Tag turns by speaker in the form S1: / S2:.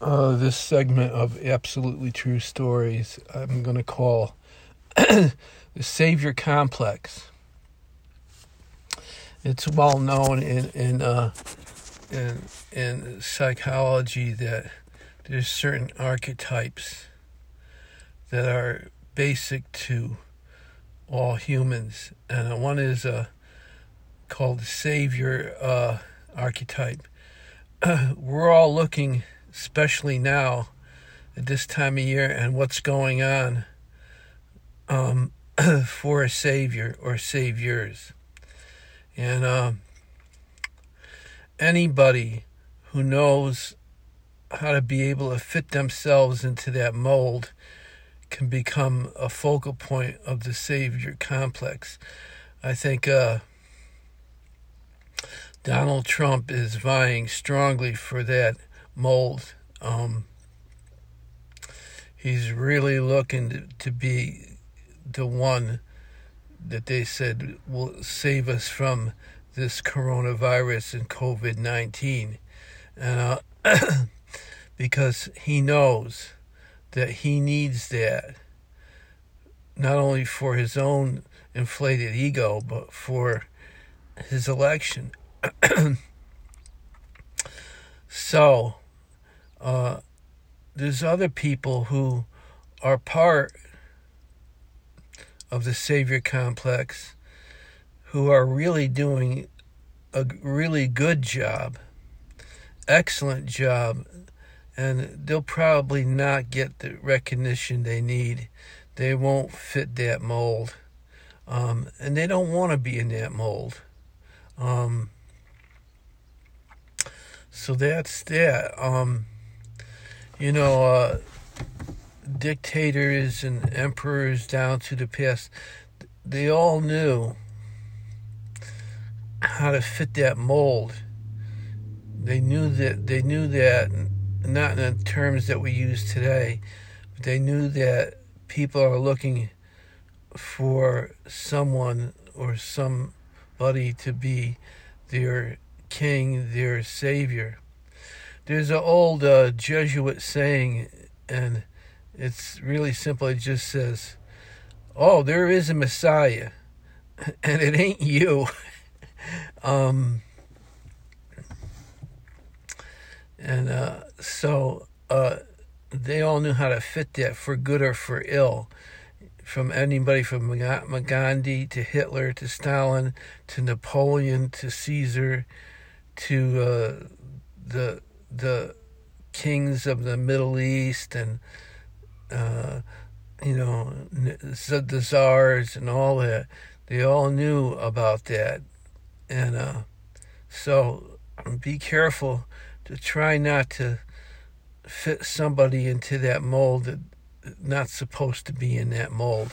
S1: uh, this segment of absolutely true stories I'm going to call the Savior Complex. It's well known in in uh, in in psychology that there's certain archetypes that are basic to all humans, and one is uh, called the Savior uh, archetype. we're all looking, especially now at this time of year and what's going on, um, for a Savior or Saviors. And uh, anybody who knows how to be able to fit themselves into that mold can become a focal point of the Savior complex. I think uh, Donald Trump is vying strongly for that mold. Um, he's really looking to, to be the one that they said will save us from this coronavirus and COVID 19. And uh, because he knows that he needs that not only for his own inflated ego, but for his election. so, uh, there's other people who are part of the Savior complex who are really doing a really good job, excellent job, and they'll probably not get the recognition they need. They won't fit that mold, um, and they don't want to be in that mold. Um, so that's that. Um, you know, uh, dictators and emperors down to the past, they all knew how to fit that mold. They knew that they knew that not in the terms that we use today, but they knew that people are looking for someone or somebody to be their king, their savior. There's an old uh, Jesuit saying, and it's really simple. It just says, "Oh, there is a Messiah, and it ain't you." um, and uh, so uh, they all knew how to fit that for good or for ill from anybody from Gandhi to Hitler to Stalin to Napoleon to Caesar to uh, the the kings of the Middle East and uh, you know the czars and all that. They all knew about that, and uh, so be careful to try not to fit somebody into that mold that not supposed to be in that mold.